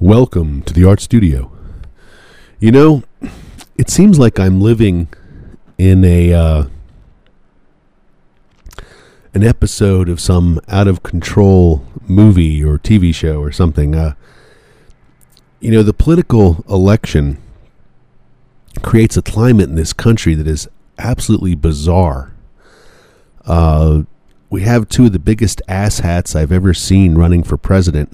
Welcome to the Art Studio. You know, it seems like I'm living in a uh, an episode of some out of control movie or TV show or something. Uh, you know, the political election creates a climate in this country that is absolutely bizarre. Uh, we have two of the biggest asshats I've ever seen running for president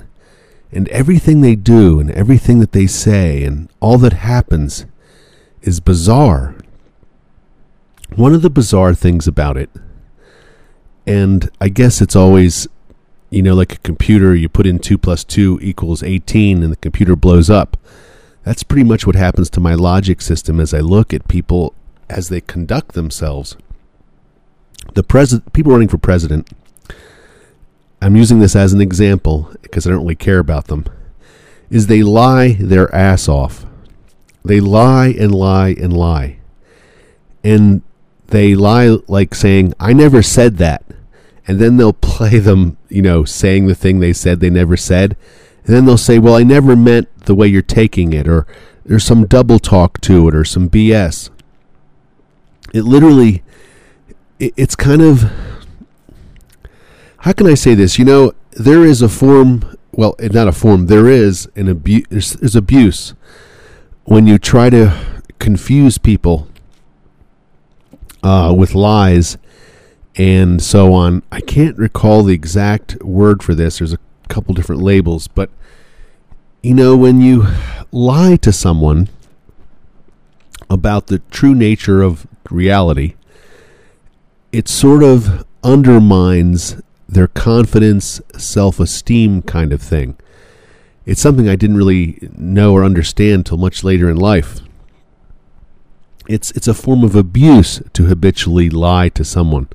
and everything they do and everything that they say and all that happens is bizarre. One of the bizarre things about it, and I guess it's always, you know, like a computer, you put in 2 plus 2 equals 18 and the computer blows up. That's pretty much what happens to my logic system as I look at people as they conduct themselves. The president, people running for president, I'm using this as an example because I don't really care about them, is they lie their ass off. They lie and lie and lie. And they lie like saying, I never said that. And then they'll play them, you know, saying the thing they said they never said. And then they'll say, Well, I never meant the way you're taking it, or there's some double talk to it, or some BS. It literally, it, it's kind of how can I say this? You know, there is a form, well, not a form, there is an abuse, abuse when you try to confuse people uh, with lies and so on. I can't recall the exact word for this. There's a couple different labels, but you know, when you lie to someone about the true nature of reality, it sort of undermines their confidence, self esteem kind of thing. It's something I didn't really know or understand till much later in life. It's it's a form of abuse to habitually lie to someone.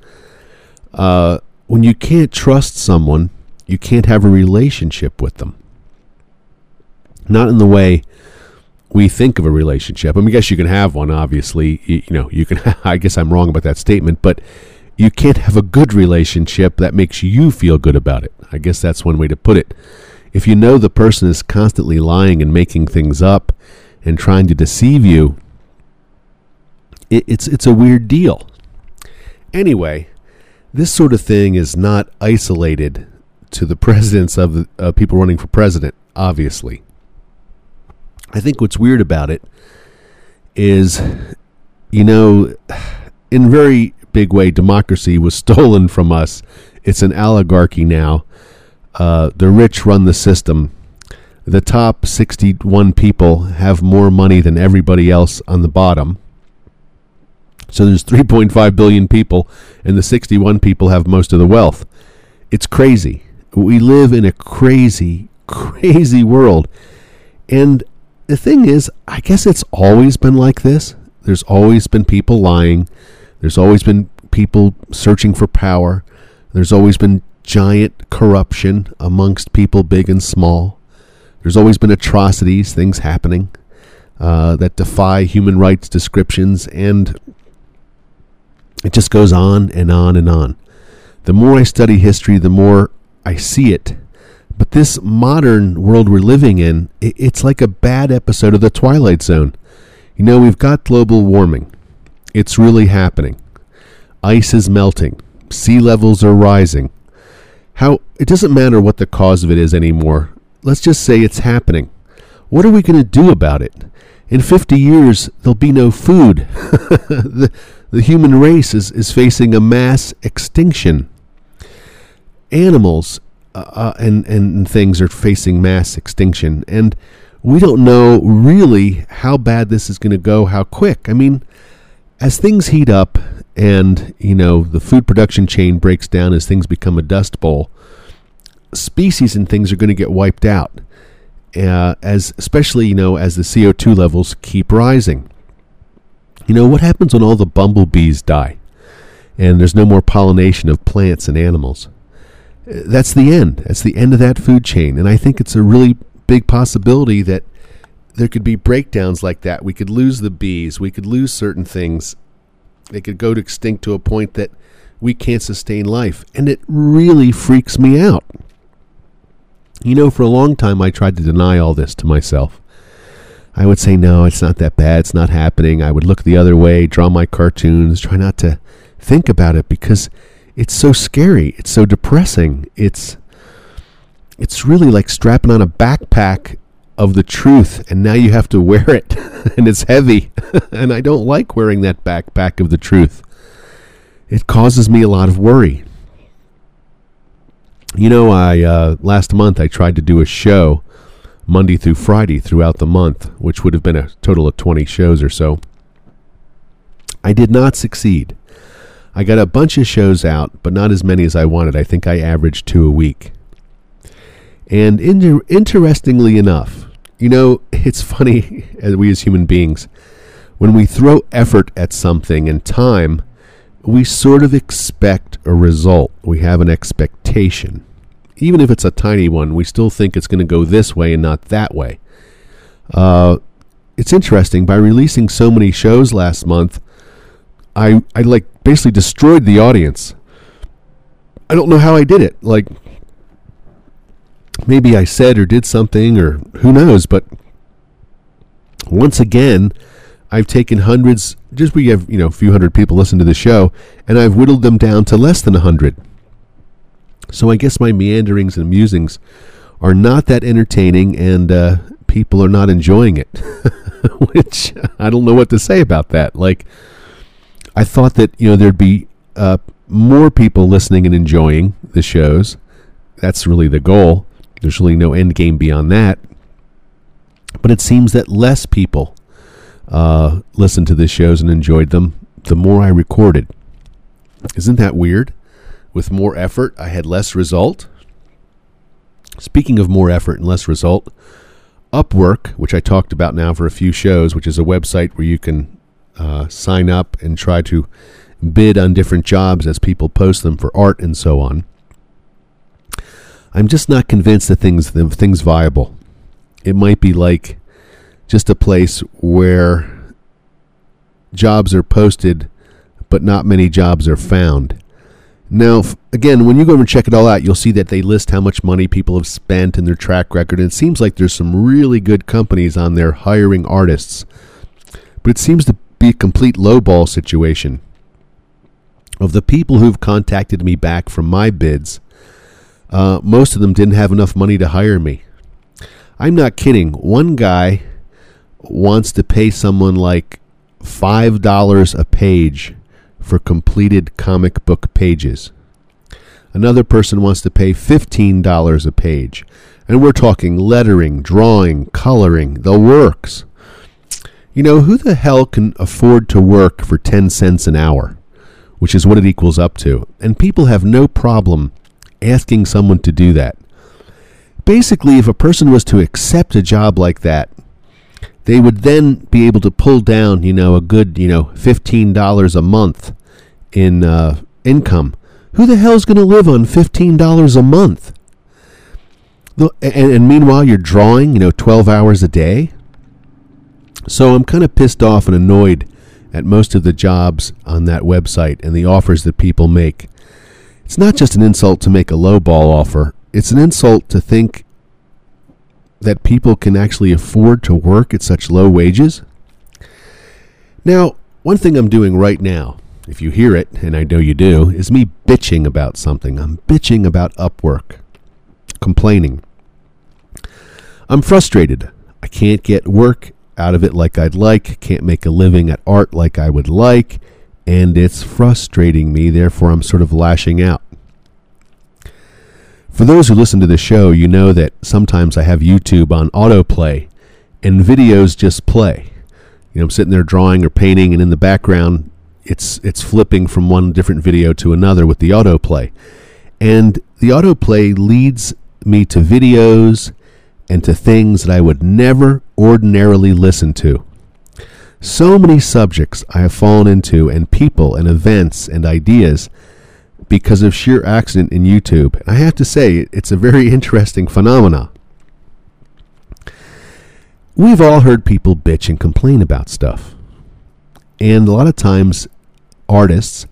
Uh, when you can't trust someone, you can't have a relationship with them. Not in the way we think of a relationship. I mean, I guess you can have one. Obviously, you, you know, you can. I guess I'm wrong about that statement, but you can't have a good relationship that makes you feel good about it. I guess that's one way to put it. If you know the person is constantly lying and making things up and trying to deceive you, it, it's it's a weird deal. Anyway, this sort of thing is not isolated to the presidents of uh, people running for president. Obviously, I think what's weird about it is, you know, in very big way democracy was stolen from us. It's an oligarchy now. Uh, the rich run the system. The top 61 people have more money than everybody else on the bottom. So there's 3.5 billion people, and the 61 people have most of the wealth. It's crazy. We live in a crazy, crazy world. And the thing is, I guess it's always been like this. There's always been people lying. There's always been people searching for power. There's always been giant corruption amongst people big and small. There's always been atrocities, things happening uh, that defy human rights descriptions, and it just goes on and on and on. The more I study history, the more I see it. But this modern world we're living in, it's like a bad episode of The Twilight Zone. You know, we've got global warming. It's really happening. Ice is melting. Sea levels are rising. How it doesn't matter what the cause of it is anymore. Let's just say it's happening. What are we going to do about it? In 50 years, there'll be no food. the, the human race is, is facing a mass extinction. Animals uh, uh and, and things are facing mass extinction. And we don't know really how bad this is going to go, how quick. I mean, as things heat up and you know the food production chain breaks down as things become a dust bowl, species and things are going to get wiped out. Uh, as especially you know as the CO two levels keep rising. You know what happens when all the bumblebees die, and there's no more pollination of plants and animals. That's the end. That's the end of that food chain, and I think it's a really big possibility that there could be breakdowns like that. We could lose the bees. We could lose certain things. They could go to extinct to a point that we can't sustain life. And it really freaks me out. You know, for a long time, I tried to deny all this to myself. I would say, no, it's not that bad. It's not happening. I would look the other way, draw my cartoons, try not to think about it because it's so scary. It's so depressing. It's it's really like strapping on a backpack of the truth and now you have to wear it and it's heavy and I don't like wearing that backpack of the truth. It causes me a lot of worry. You know, I uh, last month I tried to do a show Monday through Friday throughout the month, which would have been a total of 20 shows or so. I did not succeed. I got a bunch of shows out, but not as many as I wanted. I think I averaged two a week. And inter- interestingly enough, you know, it's funny as we as human beings, when we throw effort at something and time, we sort of expect a result. We have an expectation. Even if it's a tiny one, we still think it's going to go this way and not that way. Uh, it's interesting. By releasing so many shows last month, I I like basically destroyed the audience. I don't know how I did it. Like maybe I said or did something or who knows, but once again, I've taken hundreds just we have, you know, a few hundred people listen to the show and I've whittled them down to less than a hundred. So I guess my meanderings and musings are not that entertaining and uh, people are not enjoying it. Which I don't know what to say about that. Like I thought that you know there'd be uh, more people listening and enjoying the shows. That's really the goal. There's really no end game beyond that. But it seems that less people uh, listened to the shows and enjoyed them the more I recorded. Isn't that weird? With more effort, I had less result. Speaking of more effort and less result, Upwork, which I talked about now for a few shows, which is a website where you can uh, sign up and try to bid on different jobs as people post them for art and so on. I'm just not convinced that things the things viable. It might be like just a place where jobs are posted, but not many jobs are found. Now, again, when you go and check it all out, you'll see that they list how much money people have spent and their track record. And it seems like there's some really good companies on there hiring artists. But it seems to be a complete lowball situation. Of the people who've contacted me back from my bids, uh, most of them didn't have enough money to hire me. I'm not kidding. One guy wants to pay someone like $5 a page for completed comic book pages. Another person wants to pay $15 a page. And we're talking lettering, drawing, coloring, the works. You know, who the hell can afford to work for 10 cents an hour, which is what it equals up to? And people have no problem asking someone to do that. Basically, if a person was to accept a job like that, they would then be able to pull down, you know, a good, you know, $15 a month in uh, income. Who the hell's going to live on $15 a month? And, and meanwhile, you're drawing, you know, 12 hours a day. So I'm kind of pissed off and annoyed at most of the jobs on that website and the offers that people make. It's not just an insult to make a low ball offer, it's an insult to think that people can actually afford to work at such low wages. Now, one thing I'm doing right now, if you hear it, and I know you do, is me bitching about something. I'm bitching about Upwork, complaining. I'm frustrated. I can't get work out of it like I'd like, can't make a living at art like I would like, and it's frustrating me, therefore, I'm sort of lashing out. For those who listen to the show, you know that sometimes I have YouTube on autoplay and videos just play. You know, I'm sitting there drawing or painting, and in the background, it's it's flipping from one different video to another with the autoplay. And the autoplay leads me to videos and to things that I would never ordinarily listen to. So many subjects I have fallen into, and people and events and ideas because of sheer accident in YouTube. And I have to say, it's a very interesting phenomena. We've all heard people bitch and complain about stuff. And a lot of times, artists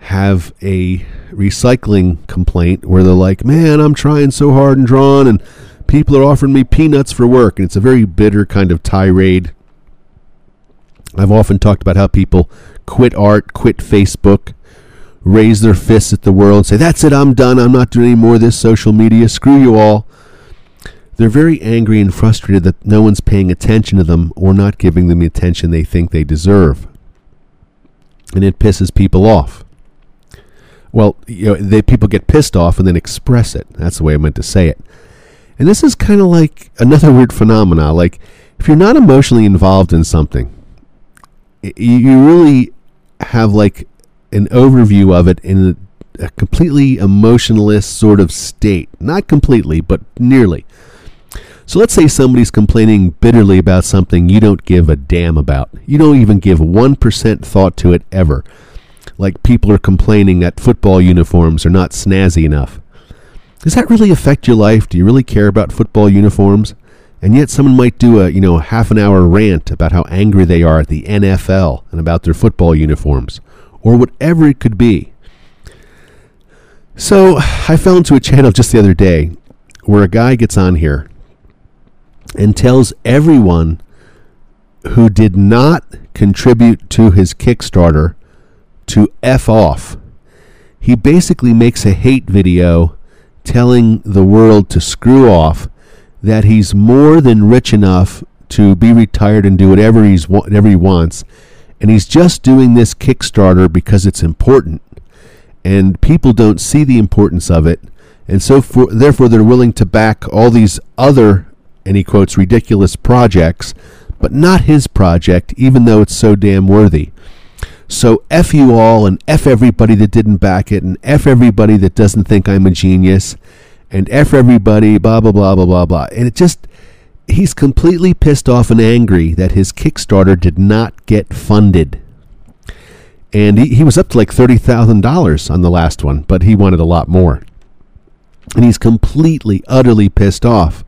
have a recycling complaint where they're like, "Man, I'm trying so hard and drawn, and people are offering me peanuts for work," and it's a very bitter kind of tirade. I've often talked about how people quit art, quit Facebook, raise their fists at the world, say, "That's it, I'm done. I'm not doing any more of this social media. Screw you all." They're very angry and frustrated that no one's paying attention to them or not giving them the attention they think they deserve. And it pisses people off. Well, you know, they, people get pissed off and then express it. That's the way I meant to say it. And this is kind of like another weird phenomena. Like, if you're not emotionally involved in something, you really have like an overview of it in a, completely emotionless sort of state. Not completely, but nearly. So let's say somebody's complaining bitterly about something you don't give a damn about. You don't even give 1% thought to it ever. Like people are complaining that football uniforms are not snazzy enough. Does that really affect your life? Do you really care about football uniforms? And yet someone might do a, you know, half an hour rant about how angry they are at the NFL and about their football uniforms or whatever it could be. So, I fell into a channel just the other day where a guy gets on here and tells everyone who did not contribute to his Kickstarter to F off. He basically makes a hate video telling the world to screw off, that he's more than rich enough to be retired and do whatever he's whatever he wants, and he's just doing this Kickstarter because it's important, and people don't see the importance of it, and so for, therefore they're willing to back all these other and he quotes ridiculous projects, but not his project, even though it's so damn worthy. So F you all and F everybody that didn't back it and F everybody that doesn't think I'm a genius and F everybody, blah, blah, blah, blah, blah, blah. And it just, he's completely pissed off and angry that his Kickstarter did not get funded. And he, he was up to like $30,000 on the last one, but he wanted a lot more. And he's completely, utterly pissed off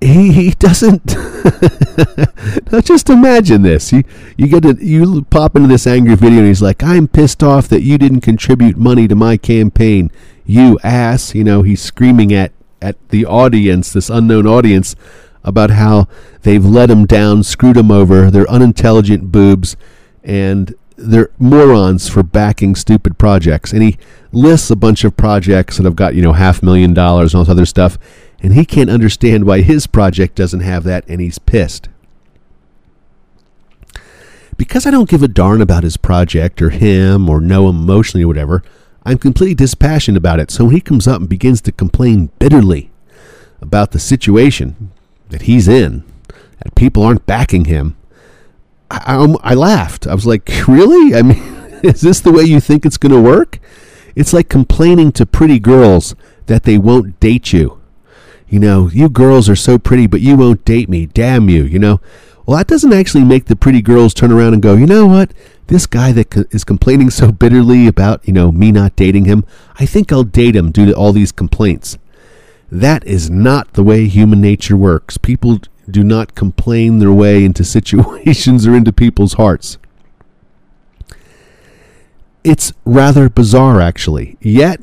he, he doesn't now just imagine this you you get to you pop into this angry video and he's like i'm pissed off that you didn't contribute money to my campaign you ass you know he's screaming at at the audience this unknown audience about how they've let him down screwed him over they're unintelligent boobs and they're morons for backing stupid projects and he lists a bunch of projects that have got you know half million dollars and all this other stuff and he can't understand why his project doesn't have that, and he's pissed. Because I don't give a darn about his project or him or know him emotionally or whatever, I'm completely dispassionate about it. So when he comes up and begins to complain bitterly about the situation that he's in, that people aren't backing him, I, I, um, I laughed. I was like, really? I mean, is this the way you think it's going to work? It's like complaining to pretty girls that they won't date you you know, you girls are so pretty, but you won't date me. Damn you, you know. Well, that doesn't actually make the pretty girls turn around and go, you know what? This guy that is complaining so bitterly about, you know, me not dating him, I think I'll date him due to all these complaints. That is not the way human nature works. People do not complain their way into situations or into people's hearts. It's rather bizarre, actually. Yet,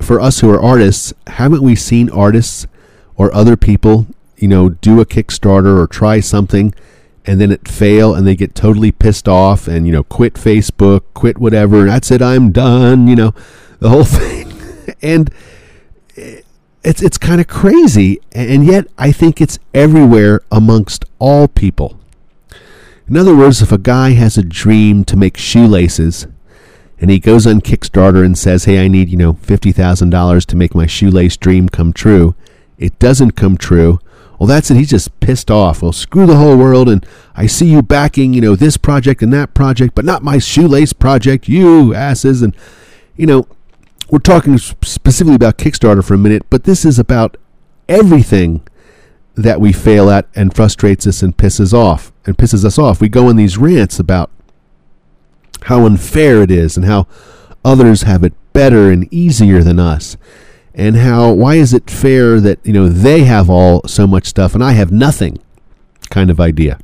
for us who are artists, haven't we seen artists or other people, you know, do a Kickstarter or try something and then it fail and they get totally pissed off and you know quit Facebook, quit whatever. That's it, I'm done. You know, the whole thing, and it's it's kind of crazy, and yet I think it's everywhere amongst all people. In other words, if a guy has a dream to make shoelaces, and he goes on Kickstarter and says, "Hey, I need you know fifty thousand dollars to make my shoelace dream come true," it doesn't come true, well, that's it. He's just pissed off. Well, screw the whole world, and I see you backing, you know, this project and that project, but not my shoelace project, you asses. And, you know, we're talking specifically about Kickstarter for a minute, but this is about everything that we fail at and frustrates us and pisses off and pisses us off. We go in these rants about how unfair it is and how others have it better and easier than us and how why is it fair that you know they have all so much stuff and I have nothing kind of idea.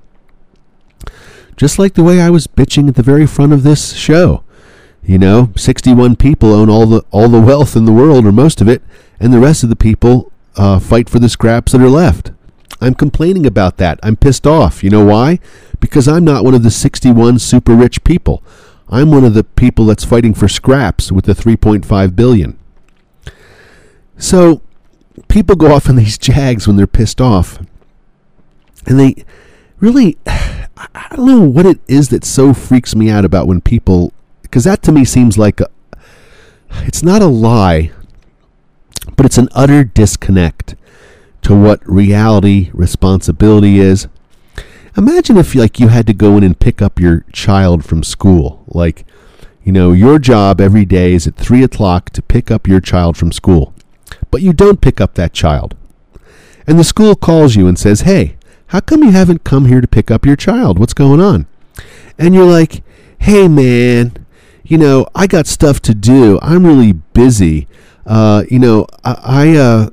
Just like the way I was bitching at the very front of this show. You know, 61 people own all the all the wealth in the world, or most of it, and the rest of the people uh, fight for the scraps that are left. I'm complaining about that. I'm pissed off. You know why? Because I'm not one of the 61 super rich people. I'm one of the people that's fighting for scraps with the 3.5 billion. So people go off on these jags when they're pissed off. And they really I don't know what it is that so freaks me out about when people because that to me seems like a it's not a lie, but it's an utter disconnect to what reality responsibility is. Imagine if like you had to go in and pick up your child from school. Like, you know, your job every day is at three o'clock to pick up your child from school. But you don't pick up that child. And the school calls you and says, Hey, how come you haven't come here to pick up your child? What's going on? And you're like, Hey man, you know, I got stuff to do. I'm really busy. Uh, you know, I, I uh,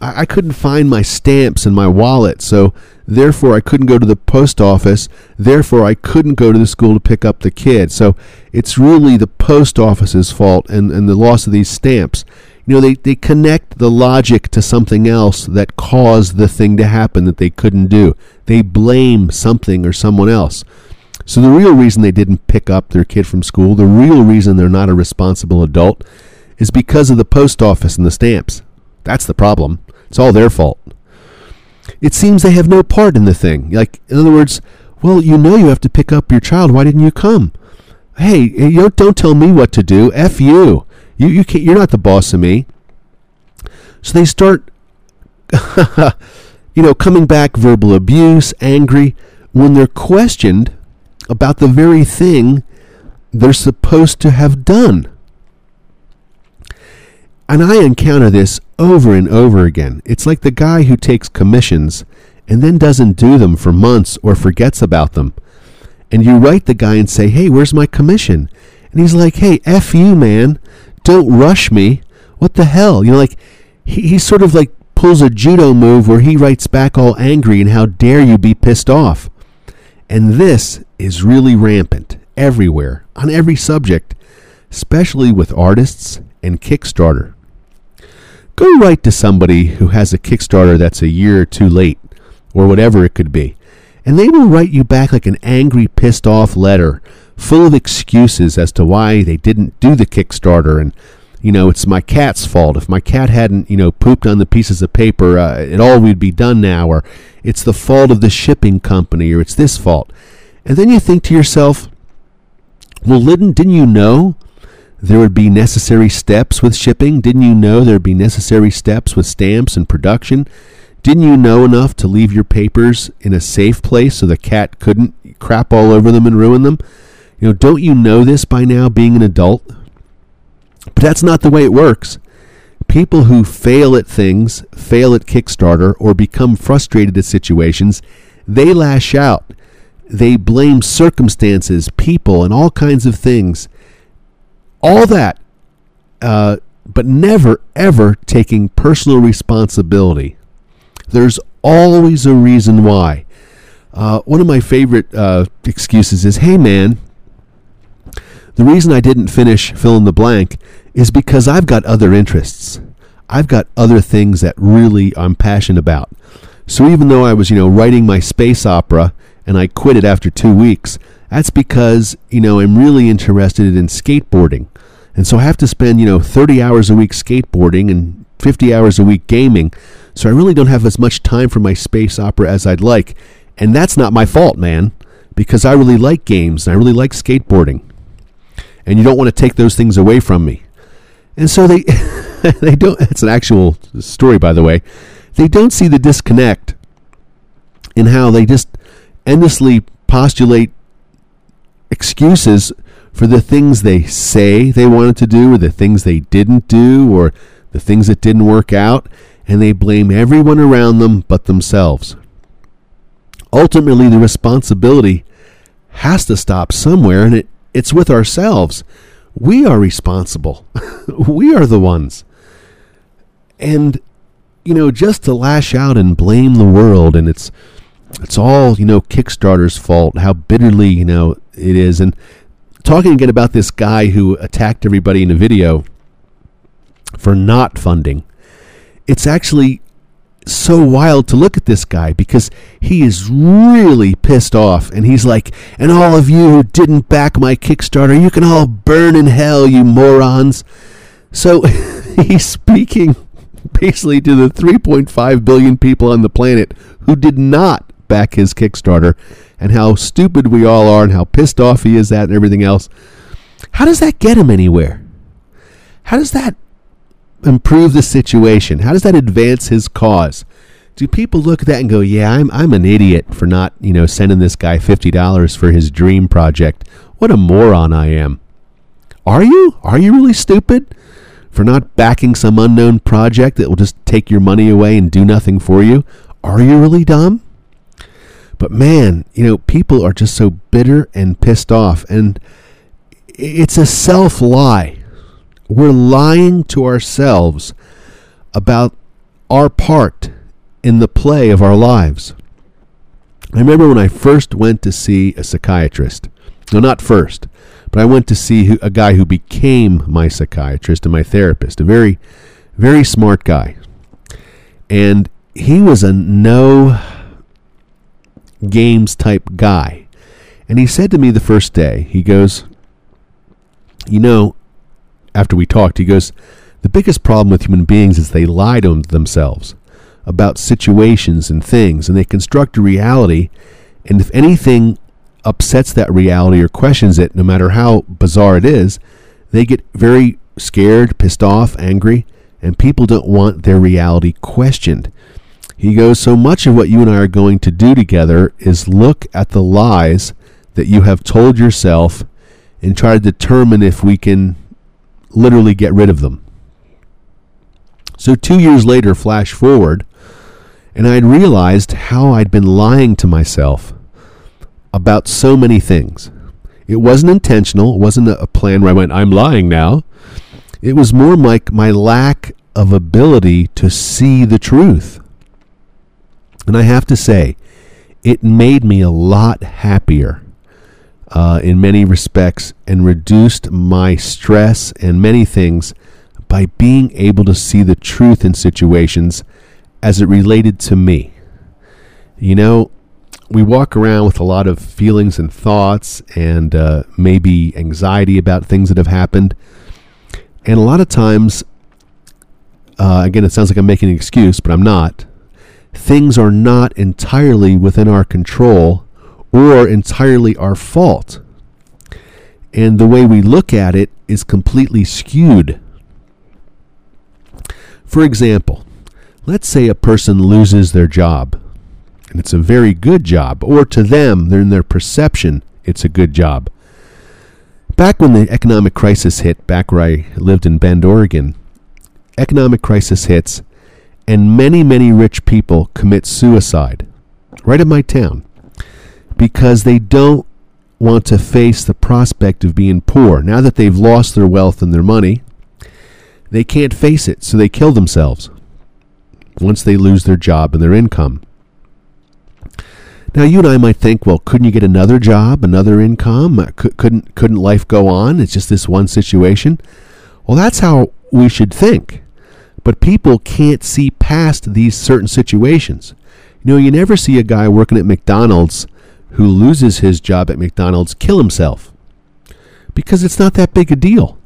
I, I couldn't find my stamps in my wallet, so therefore I couldn't go to the post office. Therefore, I couldn't go to the school to pick up the kid. So it's really the post office's fault and, and the loss of these stamps. You know, they, they connect the logic to something else that caused the thing to happen that they couldn't do. They blame something or someone else. So the real reason they didn't pick up their kid from school, the real reason they're not a responsible adult, is because of the post office and the stamps. That's the problem. It's all their fault. It seems they have no part in the thing. Like, in other words, well, you know you have to pick up your child. Why didn't you come? Hey, eh, you don't, don't tell me what to do. F you. You, you can't, you're not the boss of me. So they start, you know, coming back verbal abuse, angry. When they're questioned, about the very thing they're supposed to have done. And I encounter this over and over again. It's like the guy who takes commissions and then doesn't do them for months or forgets about them. And you write the guy and say, Hey, where's my commission? And he's like, Hey, F you, man. Don't rush me. What the hell? You know, like, he, he sort of like pulls a judo move where he writes back all angry and how dare you be pissed off. And this is really rampant everywhere on every subject, especially with artists and Kickstarter. Go write to somebody who has a Kickstarter that's a year too late, or whatever it could be, and they will write you back like an angry, pissed off letter full of excuses as to why they didn't do the Kickstarter and you know, it's my cat's fault. If my cat hadn't, you know, pooped on the pieces of paper, uh, it all would be done now. Or it's the fault of the shipping company, or it's this fault. And then you think to yourself, well, didn't, didn't you know there would be necessary steps with shipping? Didn't you know there would be necessary steps with stamps and production? Didn't you know enough to leave your papers in a safe place so the cat couldn't crap all over them and ruin them? You know, don't you know this by now, being an adult? But that's not the way it works. People who fail at things, fail at Kickstarter, or become frustrated at situations, they lash out. They blame circumstances, people, and all kinds of things. All that, uh, but never, ever taking personal responsibility. There's always a reason why. Uh, one of my favorite uh, excuses is hey, man, the reason I didn't finish fill in the blank is because I've got other interests. I've got other things that really I'm passionate about. So even though I was, you know, writing my space opera and I quit it after 2 weeks, that's because, you know, I'm really interested in skateboarding. And so I have to spend, you know, 30 hours a week skateboarding and 50 hours a week gaming. So I really don't have as much time for my space opera as I'd like. And that's not my fault, man, because I really like games and I really like skateboarding and you don't want to take those things away from me. And so they they don't it's an actual story by the way. They don't see the disconnect in how they just endlessly postulate excuses for the things they say they wanted to do or the things they didn't do or the things that didn't work out and they blame everyone around them but themselves. Ultimately the responsibility has to stop somewhere and it it's with ourselves. We are responsible. we are the ones. And you know, just to lash out and blame the world and it's it's all, you know, Kickstarter's fault, how bitterly, you know, it is and talking again about this guy who attacked everybody in a video for not funding. It's actually so wild to look at this guy because he is really pissed off and he's like, and all of you who didn't back my Kickstarter, you can all burn in hell, you morons. So he's speaking basically to the 3.5 billion people on the planet who did not back his Kickstarter and how stupid we all are and how pissed off he is at and everything else. How does that get him anywhere? How does that improve the situation? How does that advance his cause? Do people look at that and go, "Yeah, I'm I'm an idiot for not, you know, sending this guy $50 for his dream project. What a moron I am." Are you? Are you really stupid for not backing some unknown project that will just take your money away and do nothing for you? Are you really dumb? But man, you know, people are just so bitter and pissed off and it's a self lie we're lying to ourselves about our part in the play of our lives. I remember when I first went to see a psychiatrist. No, not first, but I went to see a guy who became my psychiatrist and my therapist, a very, very smart guy. And he was a no games type guy. And he said to me the first day, he goes, You know, after we talked, he goes, The biggest problem with human beings is they lie to themselves about situations and things, and they construct a reality. And if anything upsets that reality or questions it, no matter how bizarre it is, they get very scared, pissed off, angry, and people don't want their reality questioned. He goes, So much of what you and I are going to do together is look at the lies that you have told yourself and try to determine if we can literally get rid of them. So, two years later, flash forward, and I had realized how I'd been lying to myself about so many things. It wasn't intentional, it wasn't a plan where I went, I'm lying now. It was more like my lack of ability to see the truth. And I have to say, it made me a lot happier uh, in many respects and reduced my stress and many things by being able to see the truth in situations as it related to me. You know, we walk around with a lot of feelings and thoughts and uh, maybe anxiety about things that have happened. And a lot of times, uh, again, it sounds like I'm making an excuse, but I'm not. Things are not entirely within our control or entirely our fault. And the way we look at it is completely skewed. For example, let's say a person loses their job, and it's a very good job, or to them, in their perception, it's a good job. Back when the economic crisis hit, back where I lived in Bend, Oregon, economic crisis hits, and many, many rich people commit suicide right in my town because they don't want to face the prospect of being poor. Now that they've lost their wealth and their money, they can't face it, so they kill themselves once they lose their job and their income. Now you and I might think, well, couldn't you get another job, another income? Uh, couldn't couldn't life go on? It's just this one situation. Well, that's how we should think. But people can't see past these certain situations. You know, you never see a guy working at McDonald's who loses his job at McDonald's kill himself because it's not that big a deal.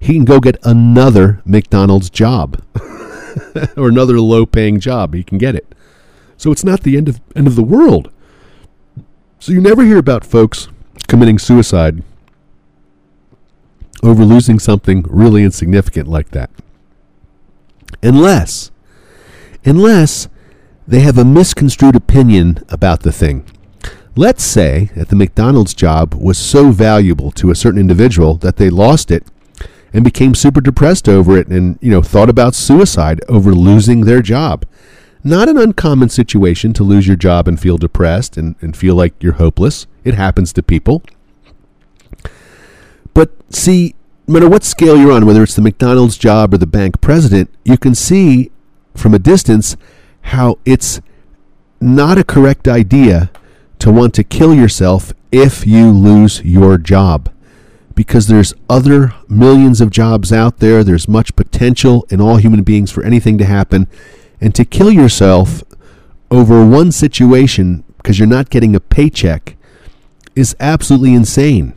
He can go get another McDonald's job or another low paying job. He can get it. So it's not the end of end of the world. So you never hear about folks committing suicide over losing something really insignificant like that. Unless unless they have a misconstrued opinion about the thing. Let's say that the McDonald's job was so valuable to a certain individual that they lost it and became super depressed over it and, you know, thought about suicide over losing their job. Not an uncommon situation to lose your job and feel depressed and, and feel like you're hopeless. It happens to people. But see, no matter what scale you're on, whether it's the McDonald's job or the bank president, you can see from a distance how it's not a correct idea to want to kill yourself if you lose your job. because there's other millions of jobs out there. There's much potential in all human beings for anything to happen. And to kill yourself over one situation because you're not getting a paycheck is absolutely insane.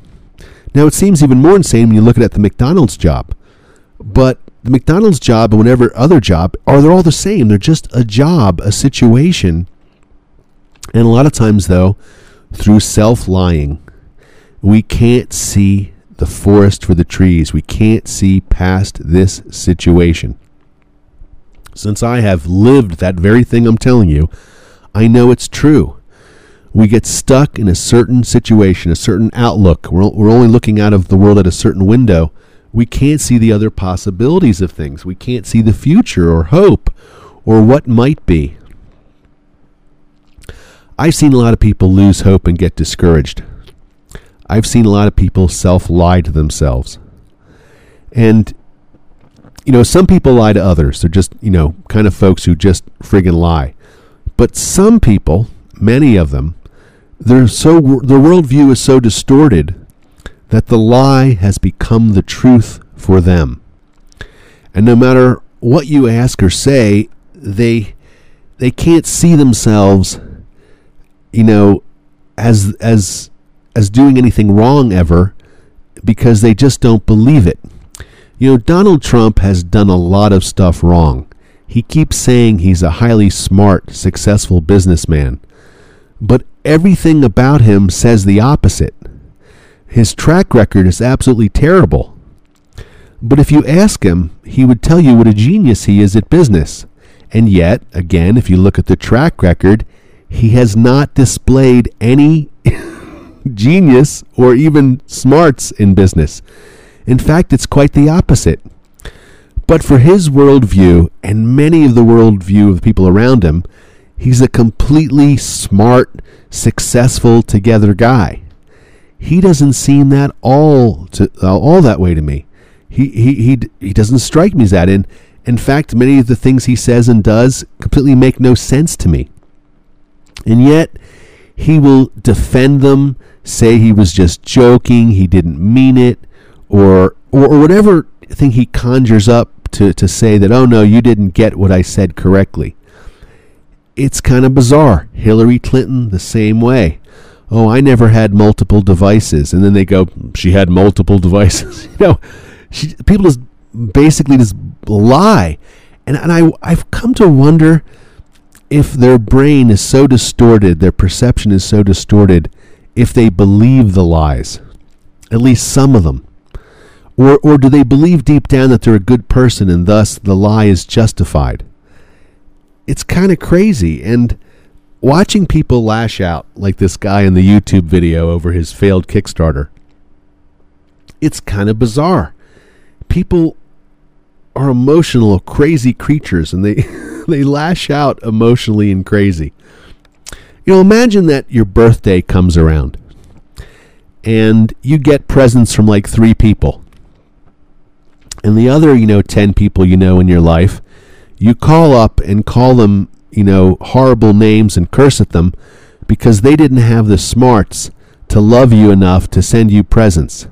Now, it seems even more insane when you look at the McDonald's job. But the McDonald's job and whatever other job are they're all the same. They're just a job, a situation. And a lot of times though, through self-lying, we can't see the forest for the trees. We can't see past this situation. Since I have lived that very thing I'm telling you, I know it's true. We get stuck in a certain situation, a certain outlook. We're, we're only looking out of the world at a certain window we can't see the other possibilities of things. We can't see the future or hope or what might be. I've seen a lot of people lose hope and get discouraged. I've seen a lot of people self lie to themselves. And, you know, some people lie to others. They're just, you know, kind of folks who just friggin' lie. But some people, many of them, they're so, their worldview is so distorted that the lie has become the truth for them. And no matter what you ask or say, they they can't see themselves, you know, as as as doing anything wrong ever because they just don't believe it. You know, Donald Trump has done a lot of stuff wrong. He keeps saying he's a highly smart, successful businessman. But everything about him says the opposite. His track record is absolutely terrible. But if you ask him, he would tell you what a genius he is at business. And yet, again, if you look at the track record, he has not displayed any genius or even smarts in business. In fact, it's quite the opposite. But for his worldview and many of the worldview of the people around him, he's a completely smart, successful, together guy he doesn't seem that all to uh, all that way to me. He he he he doesn't strike me as that. And in fact, many of the things he says and does completely make no sense to me. And yet, he will defend them, say he was just joking, he didn't mean it, or or, or whatever thing he conjures up to, to say that, oh no, you didn't get what I said correctly. It's kind of bizarre. Hillary Clinton, the same way oh, I never had multiple devices, and then they go, she had multiple devices. you know, she, people just basically just lie, and and I I've come to wonder if their brain is so distorted, their perception is so distorted, if they believe the lies, at least some of them. Or, or do they believe deep down that they're a good person and thus the lie is justified? It's kind of crazy. And watching people lash out like this guy in the YouTube video over his failed Kickstarter, it's kind of bizarre. People are emotional, crazy creatures, and they they lash out emotionally and crazy. You know, imagine that your birthday comes around and you get presents from like three people. And the other, you know, 10 people you know in your life, you call up and call them you know, horrible names and curse at them because they didn't have the smarts to love you enough to send you presents.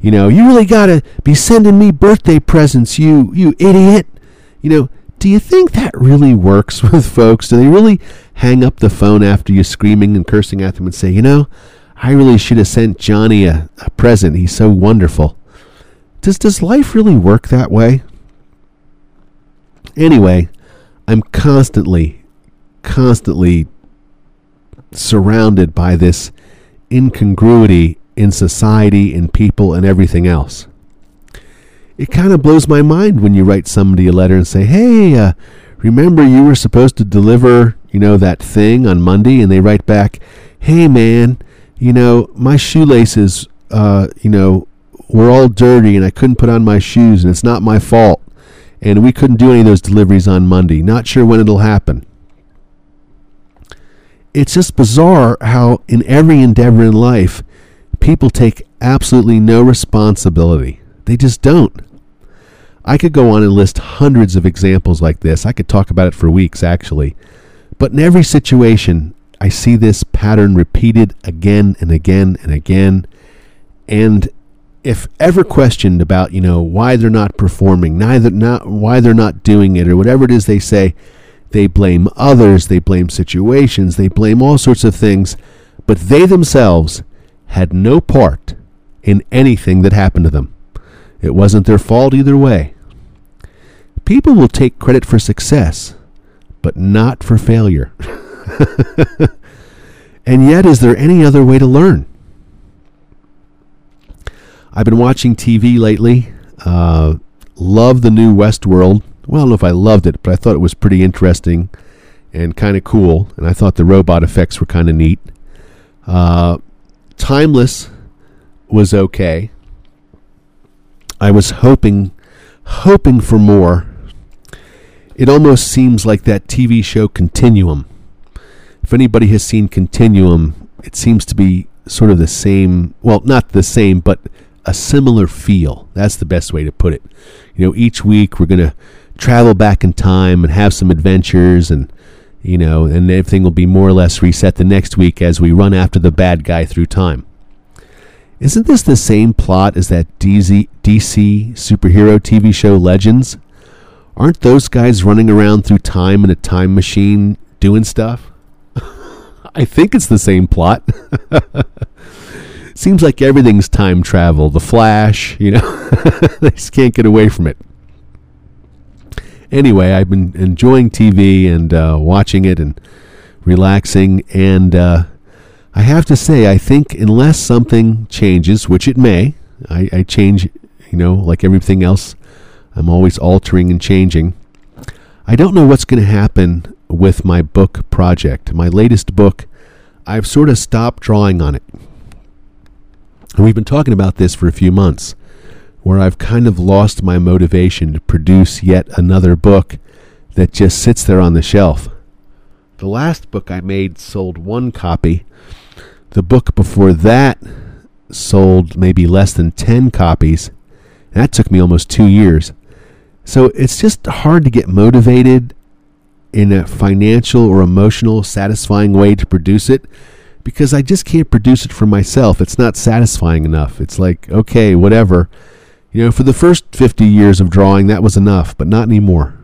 You know, you really got to be sending me birthday presents, you you idiot. You know, do you think that really works with folks? Do they really hang up the phone after you screaming and cursing at them and say, "You know, I really should have sent Johnny a, a present. He's so wonderful." Does does life really work that way? Anyway, I'm constantly, constantly surrounded by this incongruity in society, in people, and everything else. It kind of blows my mind when you write somebody a letter and say, "Hey, uh, remember you were supposed to deliver, you know, that thing on Monday," and they write back, "Hey, man, you know, my shoelaces, uh, you know, were all dirty and I couldn't put on my shoes, and it's not my fault." and we couldn't do any of those deliveries on Monday. Not sure when it'll happen. It's just bizarre how, in every endeavor in life, people take absolutely no responsibility. They just don't. I could go on and list hundreds of examples like this. I could talk about it for weeks, actually. But in every situation, I see this pattern repeated again and again and again. And if ever questioned about, you know, why they're not performing, neither not why they're not doing it or whatever it is they say, they blame others, they blame situations, they blame all sorts of things, but they themselves had no part in anything that happened to them. It wasn't their fault either way. People will take credit for success, but not for failure. and yet, is there any other way to learn? I've been watching TV lately. Uh, love the new Westworld. Well, I don't know if I loved it, but I thought it was pretty interesting and kind of cool. And I thought the robot effects were kind of neat. Uh, Timeless was okay. I was hoping, hoping for more. It almost seems like that TV show Continuum. If anybody has seen Continuum, it seems to be sort of the same. Well, not the same, but a similar feel. That's the best way to put it. You know, each week we're going to travel back in time and have some adventures and you know, and everything will be more or less reset the next week as we run after the bad guy through time. Isn't this the same plot as that DC, superhero TV show Legends? Aren't those guys running around through time in a time machine doing stuff? I think it's the same plot. Seems like everything's time travel. The Flash, you know, they just can't get away from it. Anyway, I've been enjoying TV and uh, watching it and relaxing. And uh, I have to say, I think unless something changes, which it may, I, I change, you know, like everything else, I'm always altering and changing. I don't know what's going to happen with my book project. My latest book, I've sort of stopped drawing on it. And we've been talking about this for a few months, where I've kind of lost my motivation to produce yet another book that just sits there on the shelf. The last book I made sold one copy. The book before that sold maybe less than 10 copies. That took me almost two years. So it's just hard to get motivated in a financial or emotional satisfying way to produce it because I just can't produce it for myself. It's not satisfying enough. It's like, okay, whatever. You know, for the first 50 years of drawing, that was enough, but not anymore.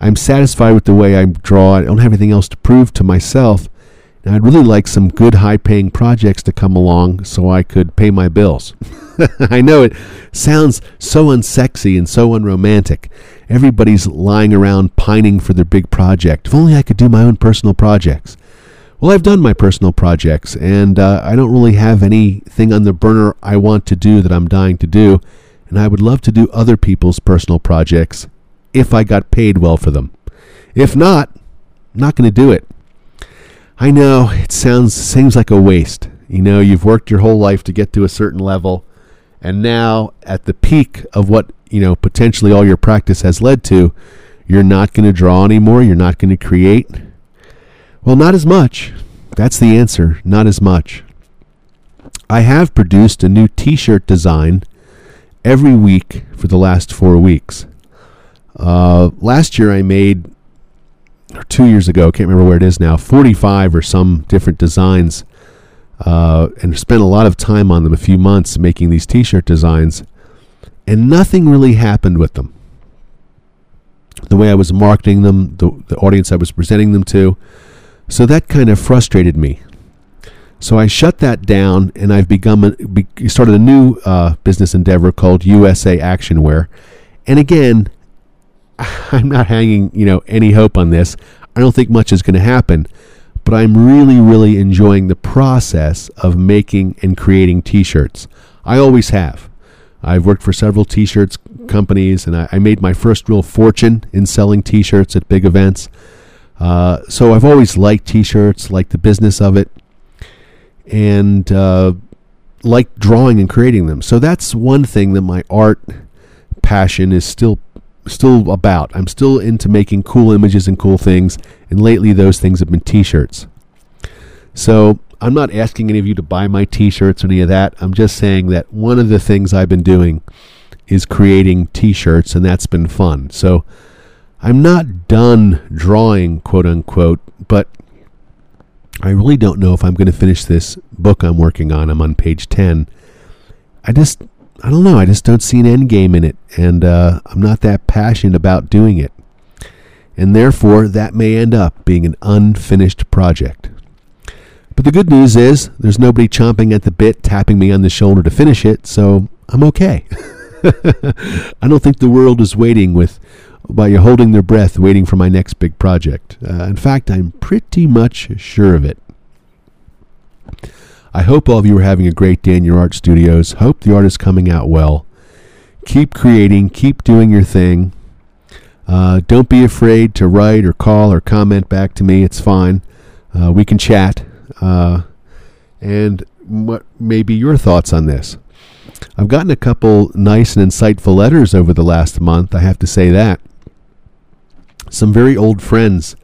I'm satisfied with the way I draw. I don't have anything else to prove to myself. And I'd really like some good, high paying projects to come along so I could pay my bills. I know it sounds so unsexy and so unromantic. Everybody's lying around pining for their big project. If only I could do my own personal projects. Well, I've done my personal projects, and uh, I don't really have anything on the burner I want to do that I'm dying to do, and I would love to do other people's personal projects if I got paid well for them. If not, I'm not going to do it. I know it sounds seems like a waste. You know, you've worked your whole life to get to a certain level, and now at the peak of what you know potentially all your practice has led to, you're not going to draw anymore. You're not going to create well, not as much. That's the answer. Not as much. I have produced a new t shirt design every week for the last four weeks. Uh, last year I made, or two years ago, I can't remember where it is now, 45 or some different designs, uh, and spent a lot of time on them, a few months making these t shirt designs, and nothing really happened with them. The way I was marketing them, the, the audience I was presenting them to, so that kind of frustrated me. So I shut that down, and I've become a, be, started a new uh, business endeavor called USA Actionwear. And again, I'm not hanging you know any hope on this. I don't think much is going to happen, but I'm really really enjoying the process of making and creating T-shirts. I always have. I've worked for several T-shirts companies, and I, I made my first real fortune in selling T-shirts at big events. Uh, so I've always liked T-shirts, liked the business of it, and uh, liked drawing and creating them. So that's one thing that my art passion is still still about. I'm still into making cool images and cool things, and lately those things have been T-shirts. So I'm not asking any of you to buy my T-shirts or any of that. I'm just saying that one of the things I've been doing is creating T-shirts, and that's been fun. So I'm not done drawing, quote unquote, but I really don't know if I'm going to finish this book I'm working on. I'm on page 10. I just I don't know. I just don't see an end game in it, and uh, I'm not that passionate about doing it. And therefore, that may end up being an unfinished project. But the good news is, there's nobody chomping at the bit, tapping me on the shoulder to finish it, so I'm okay. I don't think the world is waiting with, while you're holding their breath, waiting for my next big project. Uh, in fact, I'm pretty much sure of it. I hope all of you are having a great day in your art studios. Hope the art is coming out well. Keep creating, keep doing your thing. Uh, don't be afraid to write or call or comment back to me. It's fine. Uh, we can chat. Uh, and what may be your thoughts on this? I've gotten a couple nice and insightful letters over the last month. I have to say that. Some very old friends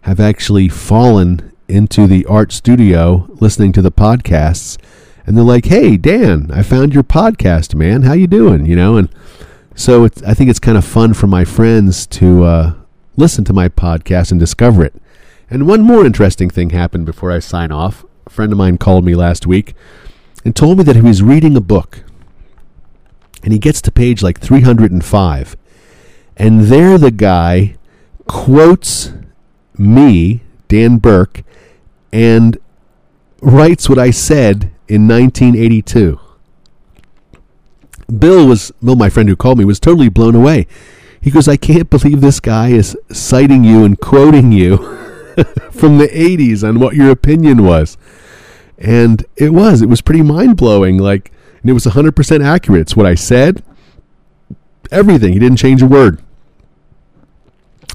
have actually fallen into the art studio listening to the podcasts. And they're like hey dan i found your podcast man. How you doing? You know and so i think it's kind of fun for my friends to uh, listen to my podcast and discover it. And one more interesting thing happened before i sign off. A friend of mine called me last week and told me that he was reading a book. And he gets to page like 305 and there the guy quotes me dan burke and writes what I said in 1982. Bill was Bill, my friend who called me, was totally blown away. He goes, "I can't believe this guy is citing you and quoting you from the 80s on what your opinion was." And it was. It was pretty mind blowing. Like, and it was 100% accurate. It's what I said. Everything. He didn't change a word.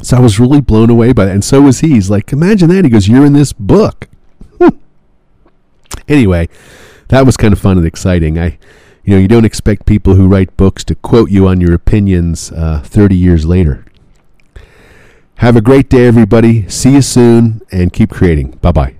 So I was really blown away by that. And so was he. He's like, imagine that. He goes, You're in this book. anyway, that was kind of fun and exciting. I, you know, you don't expect people who write books to quote you on your opinions uh, 30 years later. Have a great day, everybody. See you soon and keep creating. Bye bye.